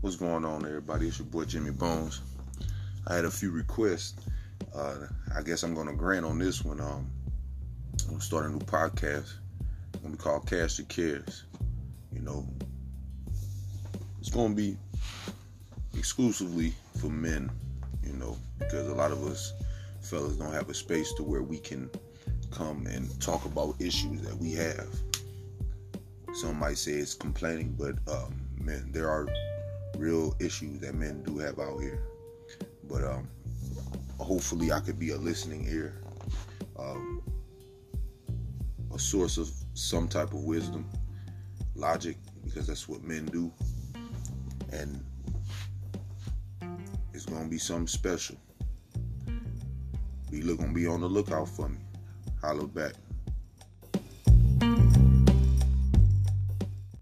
What's going on, everybody? It's your boy Jimmy Bones. I had a few requests. Uh, I guess I'm gonna grant on this one. Um, I'm gonna start a new podcast. It's gonna be called Cash Your Cares. You know, it's gonna be exclusively for men. You know, because a lot of us fellas don't have a space to where we can come and talk about issues that we have. Some might say it's complaining, but um, man, there are real issues that men do have out here. But um, hopefully, I could be a listening ear, um, a source of some type of wisdom, logic, because that's what men do, and it's gonna be something special. Be look gonna be on the lookout for me. Holla back.